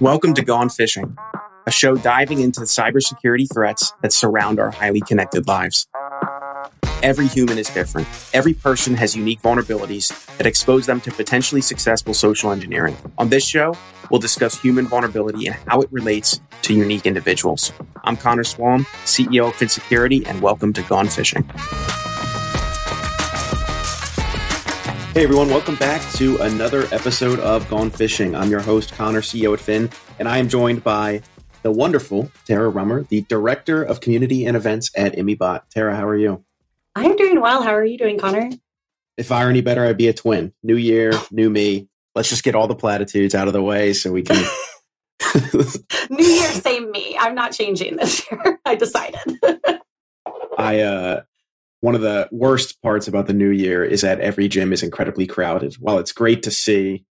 Welcome to Gone Phishing, a show diving into the cybersecurity threats that surround our highly connected lives. Every human is different. Every person has unique vulnerabilities that expose them to potentially successful social engineering. On this show, we'll discuss human vulnerability and how it relates to unique individuals. I'm Connor Swalm, CEO of Phin Security, and welcome to Gone Phishing. Hey everyone, welcome back to another episode of Gone Phishing. I'm your host, Connor, CEO at Phin, and I am joined by the wonderful Tara Rummer, the Director of Community and Events at ImmyBot. Tara, how are you? I'm doing well. How are you doing, Connor? If I were any better, I'd be a twin. New year, new me. Let's just get all the platitudes out of the way so we can. new year, same me. I'm not changing this year. I decided. I uh one of the worst parts about the new year is that every gym is incredibly crowded. While it's great to see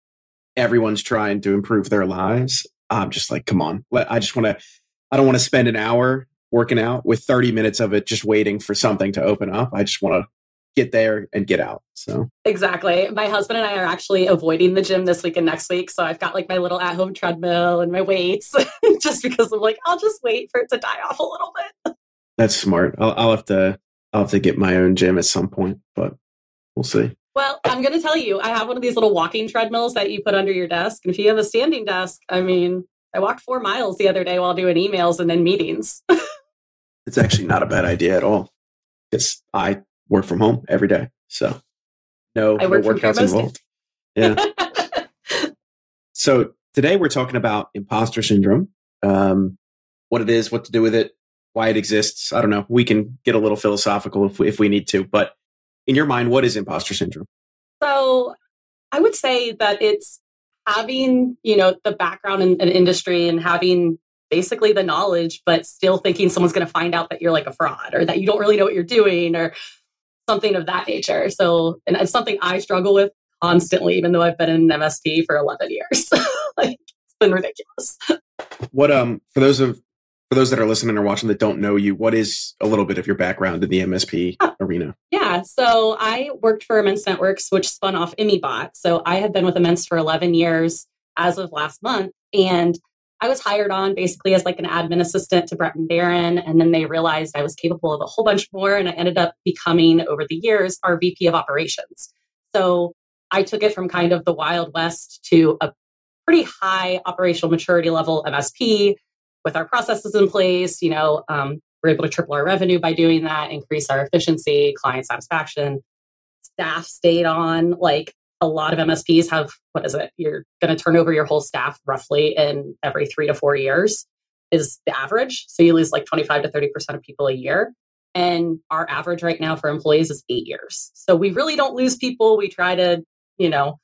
everyone's trying to improve their lives, I'm just like, come on. I just want to, I don't want to spend an hour working out with 30 minutes of it just waiting for something to open up. I just want to get there and get out. So exactly. My husband and I are actually avoiding the gym this week and next week. So I've got like my little at home treadmill and my weights just because I'm like, I'll just wait for it to die off a little bit. That's smart. I'll, I'll have to I'll have to get my own gym at some point, but we'll see. Well, I'm going to tell you, I have one of these little walking treadmills that you put under your desk. And if you have a standing desk, I mean, I walked four miles the other day while doing emails and then meetings. it's actually not a bad idea at all because I work from home every day. So no, no workouts involved. Yeah. so today we're talking about imposter syndrome, um, what it is, what to do with it, why it exists. I don't know. We can get a little philosophical if we, if we need to, but in your mind, what is imposter syndrome? So I would say that it's having, you know, the background in an in industry and having basically the knowledge, but still thinking someone's going to find out that you're like a fraud or that you don't really know what you're doing or something of that nature. So, and it's something I struggle with constantly, even though I've been in MSP for 11 years. like, it's been ridiculous. What, um, for those of for those that are listening or watching that don't know you, what is a little bit of your background in the MSP oh, arena? Yeah, so I worked for Immense Networks, which spun off ImmyBot. So I have been with Immense for 11 years as of last month. And I was hired on basically as like an admin assistant to Brett and Darren. And then they realized I was capable of a whole bunch more. And I ended up becoming, over the years, our VP of operations. So I took it from kind of the Wild West to a pretty high operational maturity level MSP with our processes in place, you know, um, we're able to triple our revenue by doing that, increase our efficiency, client satisfaction. Staff stayed on. Like a lot of MSPs have, what is it? You're going to turn over your whole staff roughly in every three to four years, is the average. So you lose like 25 to 30% of people a year. And our average right now for employees is eight years. So we really don't lose people. We try to, you know,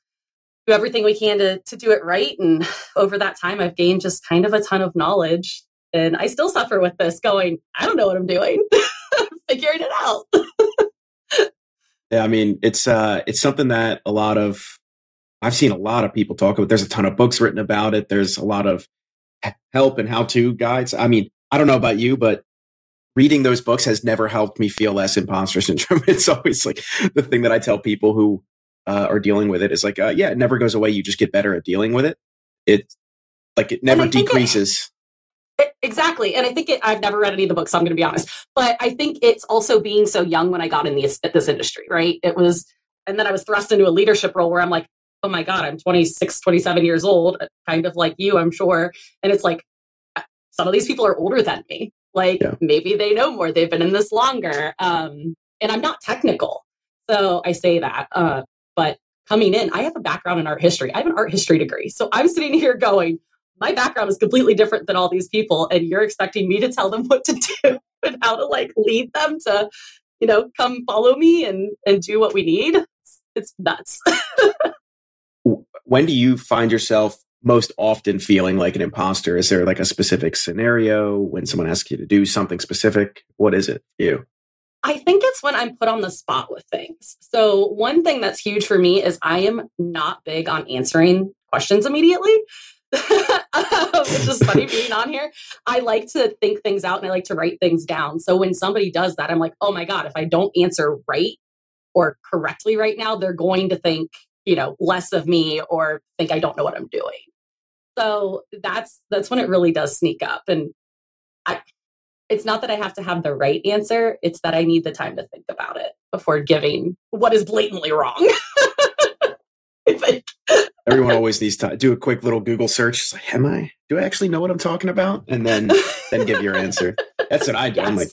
do everything we can to, to do it right. And over that time, I've gained just kind of a ton of knowledge. And I still suffer with this going, I don't know what I'm doing, figuring it out. yeah, I mean, it's uh it's something that a lot of I've seen a lot of people talk about. There's a ton of books written about it. There's a lot of help and how-to guides. I mean, I don't know about you, but reading those books has never helped me feel less imposter syndrome. It's always like the thing that I tell people who uh, are dealing with it is like, uh, yeah, it never goes away. You just get better at dealing with it. It like it never decreases. It, exactly, and I think it, I've never read any of the books. So I'm going to be honest, but I think it's also being so young when I got in this this industry. Right, it was, and then I was thrust into a leadership role where I'm like, oh my god, I'm 26, 27 years old, kind of like you, I'm sure, and it's like uh, some of these people are older than me. Like yeah. maybe they know more. They've been in this longer. Um, and I'm not technical. So I say that. Uh, but coming in, I have a background in art history. I have an art history degree. So I'm sitting here going, my background is completely different than all these people. And you're expecting me to tell them what to do and how to like lead them to, you know, come follow me and, and do what we need. It's, nuts. when do you find yourself most often feeling like an imposter? Is there like a specific scenario when someone asks you to do something specific? What is it you? I think it's when I'm put on the spot with things. So, one thing that's huge for me is I am not big on answering questions immediately. Um, Which is funny being on here. I like to think things out and I like to write things down. So when somebody does that, I'm like, oh my God, if I don't answer right or correctly right now, they're going to think, you know, less of me or think I don't know what I'm doing. So that's that's when it really does sneak up. And I it's not that I have to have the right answer, it's that I need the time to think about it before giving what is blatantly wrong. Everyone always needs to do a quick little Google search. It's like, am I? Do I actually know what I'm talking about? And then then give your answer. That's what I do. Yes. I'm like,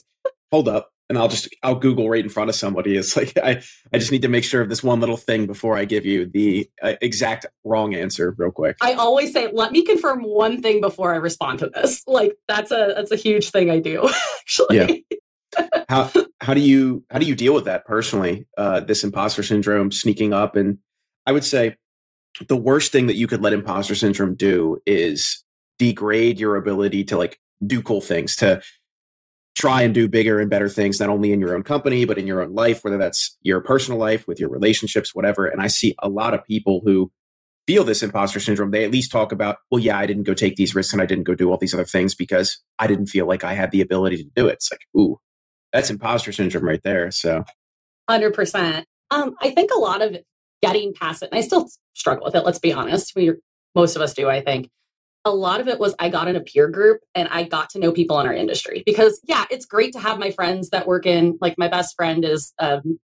hold up, and I'll just I'll Google right in front of somebody. It's like I I just need to make sure of this one little thing before I give you the uh, exact wrong answer real quick. I always say, let me confirm one thing before I respond to this. Like that's a that's a huge thing I do. Actually. Yeah. how how do you how do you deal with that personally? Uh, this imposter syndrome sneaking up, and I would say the worst thing that you could let imposter syndrome do is degrade your ability to like do cool things to try and do bigger and better things not only in your own company but in your own life whether that's your personal life with your relationships whatever and i see a lot of people who feel this imposter syndrome they at least talk about well yeah i didn't go take these risks and i didn't go do all these other things because i didn't feel like i had the ability to do it it's like ooh that's imposter syndrome right there so 100% um, i think a lot of getting past it. And I still struggle with it, let's be honest. We most of us do, I think. A lot of it was I got in a peer group and I got to know people in our industry because yeah, it's great to have my friends that work in like my best friend is um,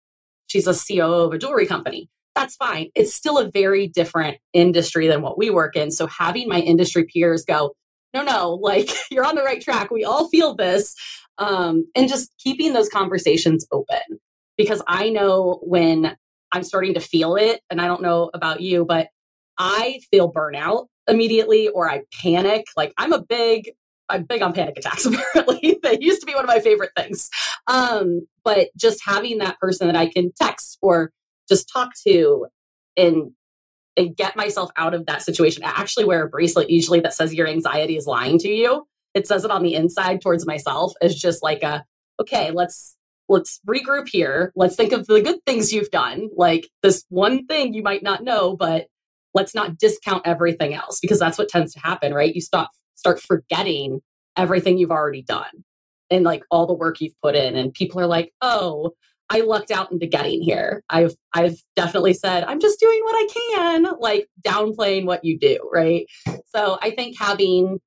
she's a CEO of a jewelry company. That's fine. It's still a very different industry than what we work in. So having my industry peers go, no, no, like you're on the right track. We all feel this. Um, and just keeping those conversations open because I know when I'm starting to feel it. And I don't know about you, but I feel burnout immediately or I panic. Like I'm a big, I'm big on panic attacks, apparently. they used to be one of my favorite things. Um, but just having that person that I can text or just talk to and and get myself out of that situation. I actually wear a bracelet usually that says your anxiety is lying to you. It says it on the inside towards myself as just like a okay, let's let's regroup here. Let's think of the good things you've done, like this one thing you might not know, but let's not discount everything else because that's what tends to happen, right? You stop start forgetting everything you've already done and like all the work you've put in and people are like, "Oh, I lucked out into getting here." I've I've definitely said, "I'm just doing what I can," like downplaying what you do, right? So, I think having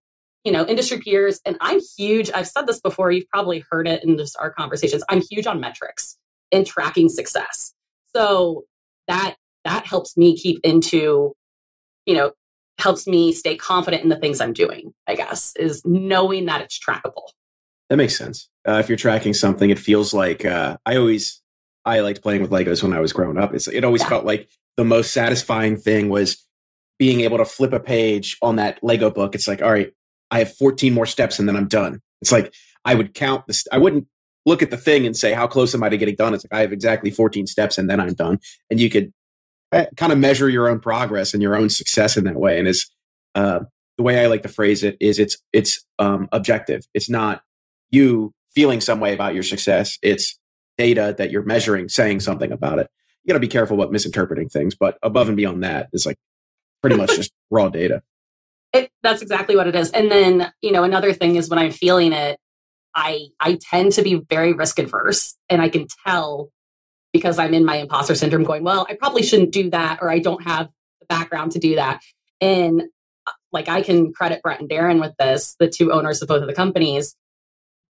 you know, industry peers. And I'm huge. I've said this before. You've probably heard it in just our conversations. I'm huge on metrics and tracking success. So that that helps me keep into, you know, helps me stay confident in the things I'm doing. I guess is knowing that it's trackable. That makes sense. Uh, if you're tracking something, it feels like uh, I always I liked playing with Legos when I was growing up. It's, it always yeah. felt like the most satisfying thing was being able to flip a page on that Lego book. It's like, all right, I have 14 more steps and then I'm done. It's like I would count this. I wouldn't look at the thing and say, how close am I to getting done? It's like I have exactly 14 steps and then I'm done. And you could kind of measure your own progress and your own success in that way. And it's uh, the way I like to phrase it is it's it's um, objective. It's not you feeling some way about your success. It's data that you're measuring, saying something about it. You got to be careful about misinterpreting things, but above and beyond that, it's like pretty much just raw data. It, that's exactly what it is. And then, you know, another thing is when I'm feeling it, I I tend to be very risk adverse and I can tell because I'm in my imposter syndrome going, well, I probably shouldn't do that or I don't have the background to do that. And uh, like I can credit Brett and Darren with this, the two owners of both of the companies.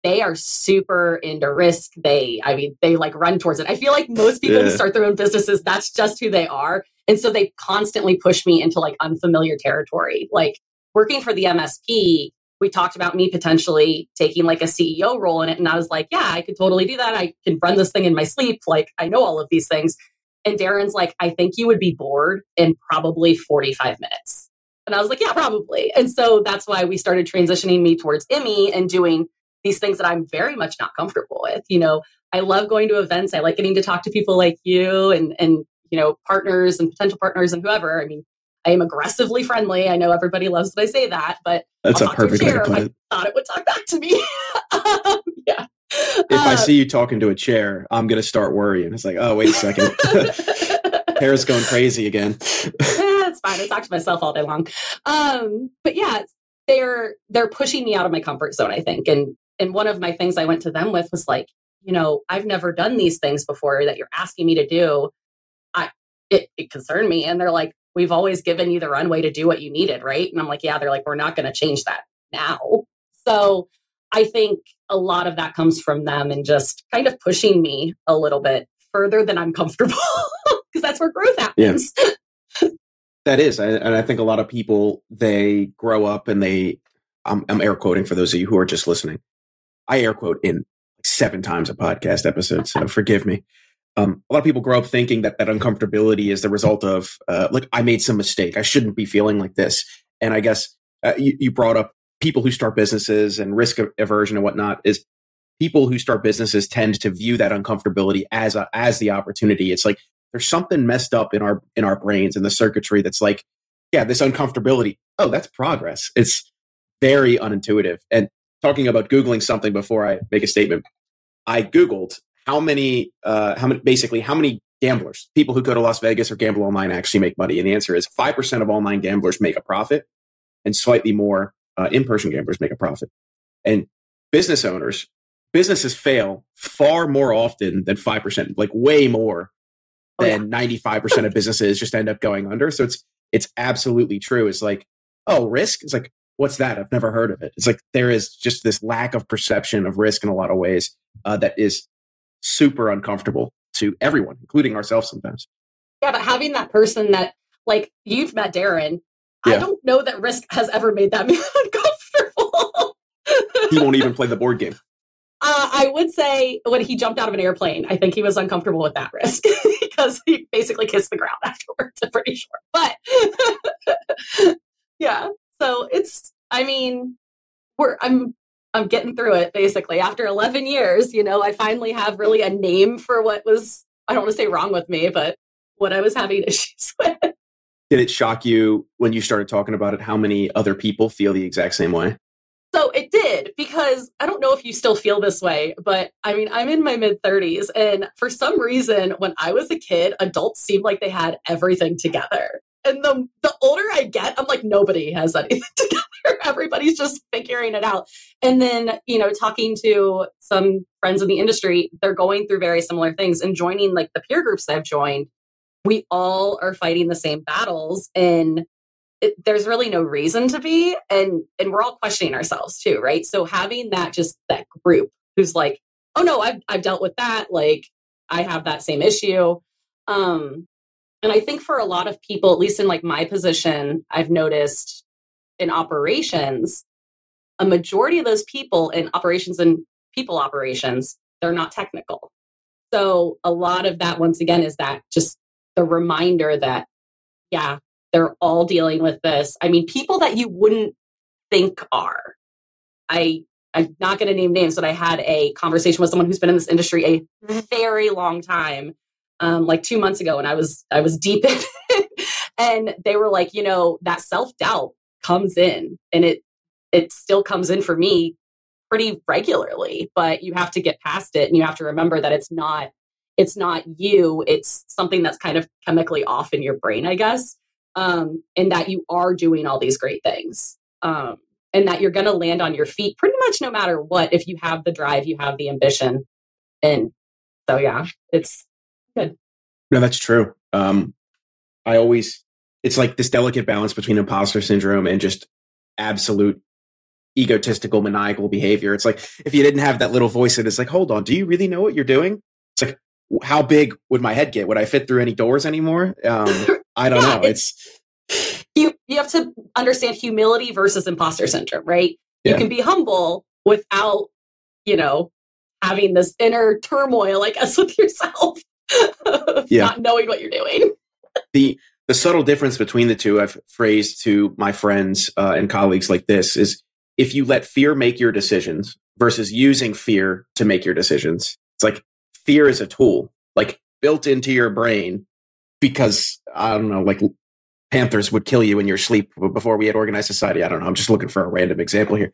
They are super into risk. They, I mean, they like run towards it. I feel like most people yeah. who start their own businesses, that's just who they are. And so they constantly push me into like unfamiliar territory. Like working for the MSP, we talked about me potentially taking like a CEO role in it. And I was like, yeah, I could totally do that. I can run this thing in my sleep. Like, I know all of these things. And Darren's like, I think you would be bored in probably 45 minutes. And I was like, yeah, probably. And so that's why we started transitioning me towards Immy and doing these things that I'm very much not comfortable with. You know, I love going to events. I like getting to talk to people like you and, and, you know, partners and potential partners and whoever. I mean, I am aggressively friendly. I know everybody loves that I say that, but that's I'll a perfect way to put it. I thought it would talk back to me. um, yeah. If I uh, see you talking to a chair, I'm going to start worrying. It's like, oh, wait a second. Hair's going crazy again. That's fine. I talk to myself all day long. Um, but yeah, they're they're pushing me out of my comfort zone, I think. And and one of my things I went to them with was like, you know, I've never done these things before that you're asking me to do. It, it concerned me. And they're like, we've always given you the runway to do what you needed, right? And I'm like, yeah, they're like, we're not going to change that now. So I think a lot of that comes from them and just kind of pushing me a little bit further than I'm comfortable because that's where growth happens. Yeah. that is. And I think a lot of people, they grow up and they, I'm, I'm air quoting for those of you who are just listening. I air quote in seven times a podcast episode, so forgive me. Um, a lot of people grow up thinking that that uncomfortability is the result of uh, like I made some mistake. I shouldn't be feeling like this. And I guess uh, you, you brought up people who start businesses and risk aversion and whatnot. Is people who start businesses tend to view that uncomfortability as a, as the opportunity. It's like there's something messed up in our in our brains and the circuitry that's like, yeah, this uncomfortability. Oh, that's progress. It's very unintuitive. And talking about googling something before I make a statement, I googled how many uh, how many basically how many gamblers, people who go to Las Vegas or gamble online, actually make money. And the answer is five percent of online gamblers make a profit, and slightly more uh, in-person gamblers make a profit. And business owners, businesses fail far more often than five percent, like way more oh, than ninety-five percent of businesses just end up going under. So it's it's absolutely true. It's like, oh, risk. It's like, what's that? I've never heard of it. It's like there is just this lack of perception of risk in a lot of ways uh, that is super uncomfortable to everyone, including ourselves sometimes. Yeah, but having that person that, like, you've met Darren, yeah. I don't know that risk has ever made that man uncomfortable. he won't even play the board game. Uh, I would say when he jumped out of an airplane, I think he was uncomfortable with that risk because he basically kissed the ground afterwards. I'm pretty sure. But yeah, so it's. I mean, we're. I'm I'm getting through it basically. After 11 years, you know, I finally have really a name for what was, I don't want to say wrong with me, but what I was having issues with. Did it shock you when you started talking about it how many other people feel the exact same way? So it did because I don't know if you still feel this way, but I mean, I'm in my mid 30s. And for some reason, when I was a kid, adults seemed like they had everything together. And the, the older I get, I'm like, nobody has anything together. Everybody's just figuring it out. And then, you know, talking to some friends in the industry, they're going through very similar things and joining like the peer groups I've joined. We all are fighting the same battles and it, there's really no reason to be and and we're all questioning ourselves too right so having that just that group who's like oh no i've i've dealt with that like i have that same issue um and i think for a lot of people at least in like my position i've noticed in operations, a majority of those people in operations and people operations, they're not technical. So a lot of that, once again, is that just the reminder that, yeah, they're all dealing with this. I mean, people that you wouldn't think are. I I'm not going to name names, but I had a conversation with someone who's been in this industry a very long time, um, like two months ago, and I was I was deep in, it. and they were like, you know, that self doubt comes in and it it still comes in for me pretty regularly but you have to get past it and you have to remember that it's not it's not you it's something that's kind of chemically off in your brain i guess um, and that you are doing all these great things um, and that you're going to land on your feet pretty much no matter what if you have the drive you have the ambition and so yeah it's good. No that's true um, i always it's like this delicate balance between imposter syndrome and just absolute egotistical maniacal behavior. It's like if you didn't have that little voice that is like hold on do you really know what you're doing? It's like how big would my head get? Would i fit through any doors anymore? Um, i don't yeah, know. it's, it's you you have to understand humility versus imposter syndrome right? Yeah. you can be humble without you know having this inner turmoil i guess with yourself yeah. not knowing what you're doing. The the subtle difference between the two I've phrased to my friends uh, and colleagues like this is if you let fear make your decisions versus using fear to make your decisions. It's like fear is a tool, like built into your brain because I don't know, like panthers would kill you in your sleep before we had organized society. I don't know. I'm just looking for a random example here.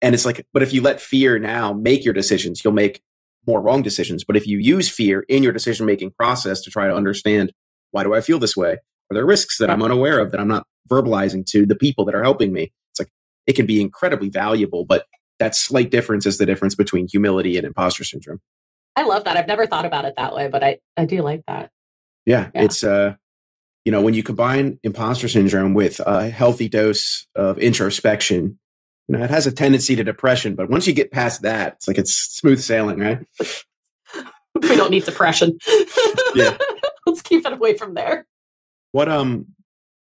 And it's like, but if you let fear now make your decisions, you'll make more wrong decisions. But if you use fear in your decision making process to try to understand why do I feel this way? Are there risks that I'm unaware of that I'm not verbalizing to the people that are helping me? It's like it can be incredibly valuable, but that slight difference is the difference between humility and imposter syndrome. I love that. I've never thought about it that way, but I, I do like that. Yeah, yeah. it's uh you know, when you combine imposter syndrome with a healthy dose of introspection, you know, it has a tendency to depression. But once you get past that, it's like it's smooth sailing, right? we don't need depression. Yeah. Let's keep it away from there. What um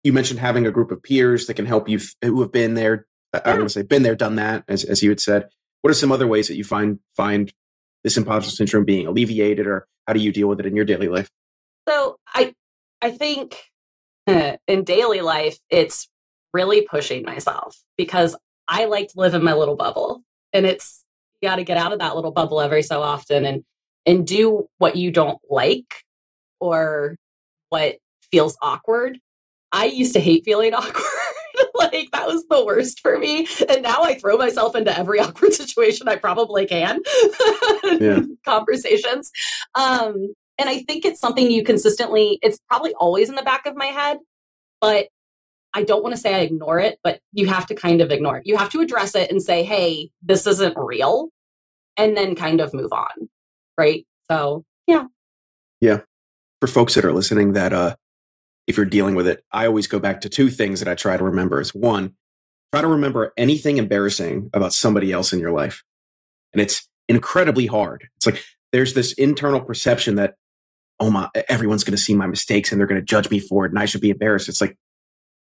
you mentioned having a group of peers that can help you who have been there. Yeah. Going to say been there, done that, as as you had said. What are some other ways that you find find this imposter syndrome being alleviated, or how do you deal with it in your daily life? So I I think in daily life, it's really pushing myself because I like to live in my little bubble. And it's you got to get out of that little bubble every so often and and do what you don't like or what feels awkward. I used to hate feeling awkward. like that was the worst for me. And now I throw myself into every awkward situation I probably can. yeah. Conversations. Um, and I think it's something you consistently, it's probably always in the back of my head, but I don't want to say I ignore it, but you have to kind of ignore it. You have to address it and say, hey, this isn't real, and then kind of move on. Right. So, yeah. Yeah. For folks that are listening, that uh, if you're dealing with it, I always go back to two things that I try to remember is one, try to remember anything embarrassing about somebody else in your life. And it's incredibly hard. It's like there's this internal perception that oh my, everyone's going to see my mistakes and they're going to judge me for it and I should be embarrassed. It's like,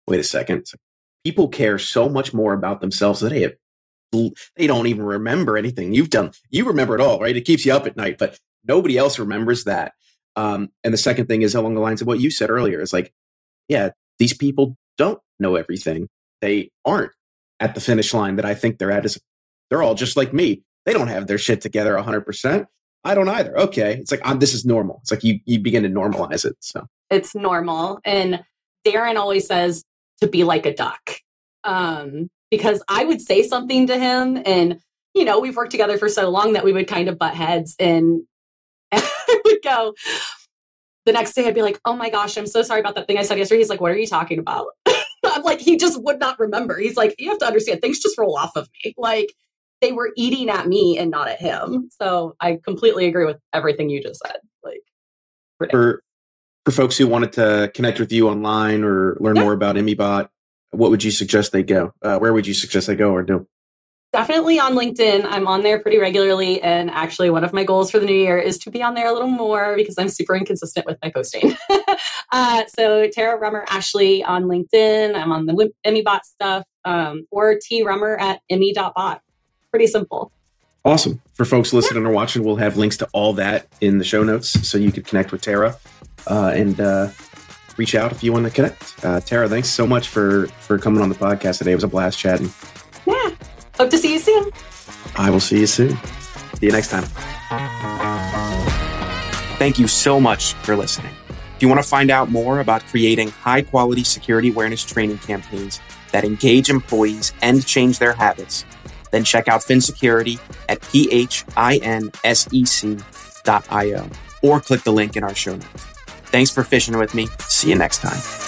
wait a second. Like, people care so much more about themselves that they have, they don't even remember anything you've done. You remember it all, right? It keeps you up at night, but nobody else remembers that. Um, and the second thing is along the lines of what you said earlier. is like, yeah, these people don't know everything. They aren't at the finish line that I think they're at. Is they're all just like me. They don't have their shit together 100%. I don't either. Okay. It's like, I'm, this is normal. It's like you, you begin to normalize it. So it's normal. And Darren always says to be like a duck. Um, because I would say something to him and, you know, we've worked together for so long that we would kind of butt heads and, and I would go, the next day I'd be like, oh my gosh, I'm so sorry about that thing I said yesterday. He's like, what are you talking about? I'm like, he just would not remember. He's like, you have to understand, things just roll off of me. Like, they were eating at me and not at him. So I completely agree with everything you just said. Like for for folks who wanted to connect with you online or learn yeah. more about ImmyBot, what would you suggest they go? Uh, where would you suggest they go or do? Definitely on LinkedIn. I'm on there pretty regularly. And actually, one of my goals for the new year is to be on there a little more because I'm super inconsistent with my posting. uh, so, Tara Rummer Ashley on LinkedIn. I'm on the ImmyBot stuff um, or T Rummer at Immy.bot pretty simple. Awesome. For folks listening or watching, we'll have links to all that in the show notes so you can connect with Tara uh, and uh, reach out if you want to connect. Uh, Tara, thanks so much for for coming on the podcast today. It was a blast chatting. Hope to see you soon. I will see you soon. See you next time. Thank you so much for listening. If you want to find out more about creating high quality security awareness training campaigns that engage employees and change their habits, then check out Phin Security at phinsec.io or click the link in our show notes. Thanks for fishing with me. See you next time.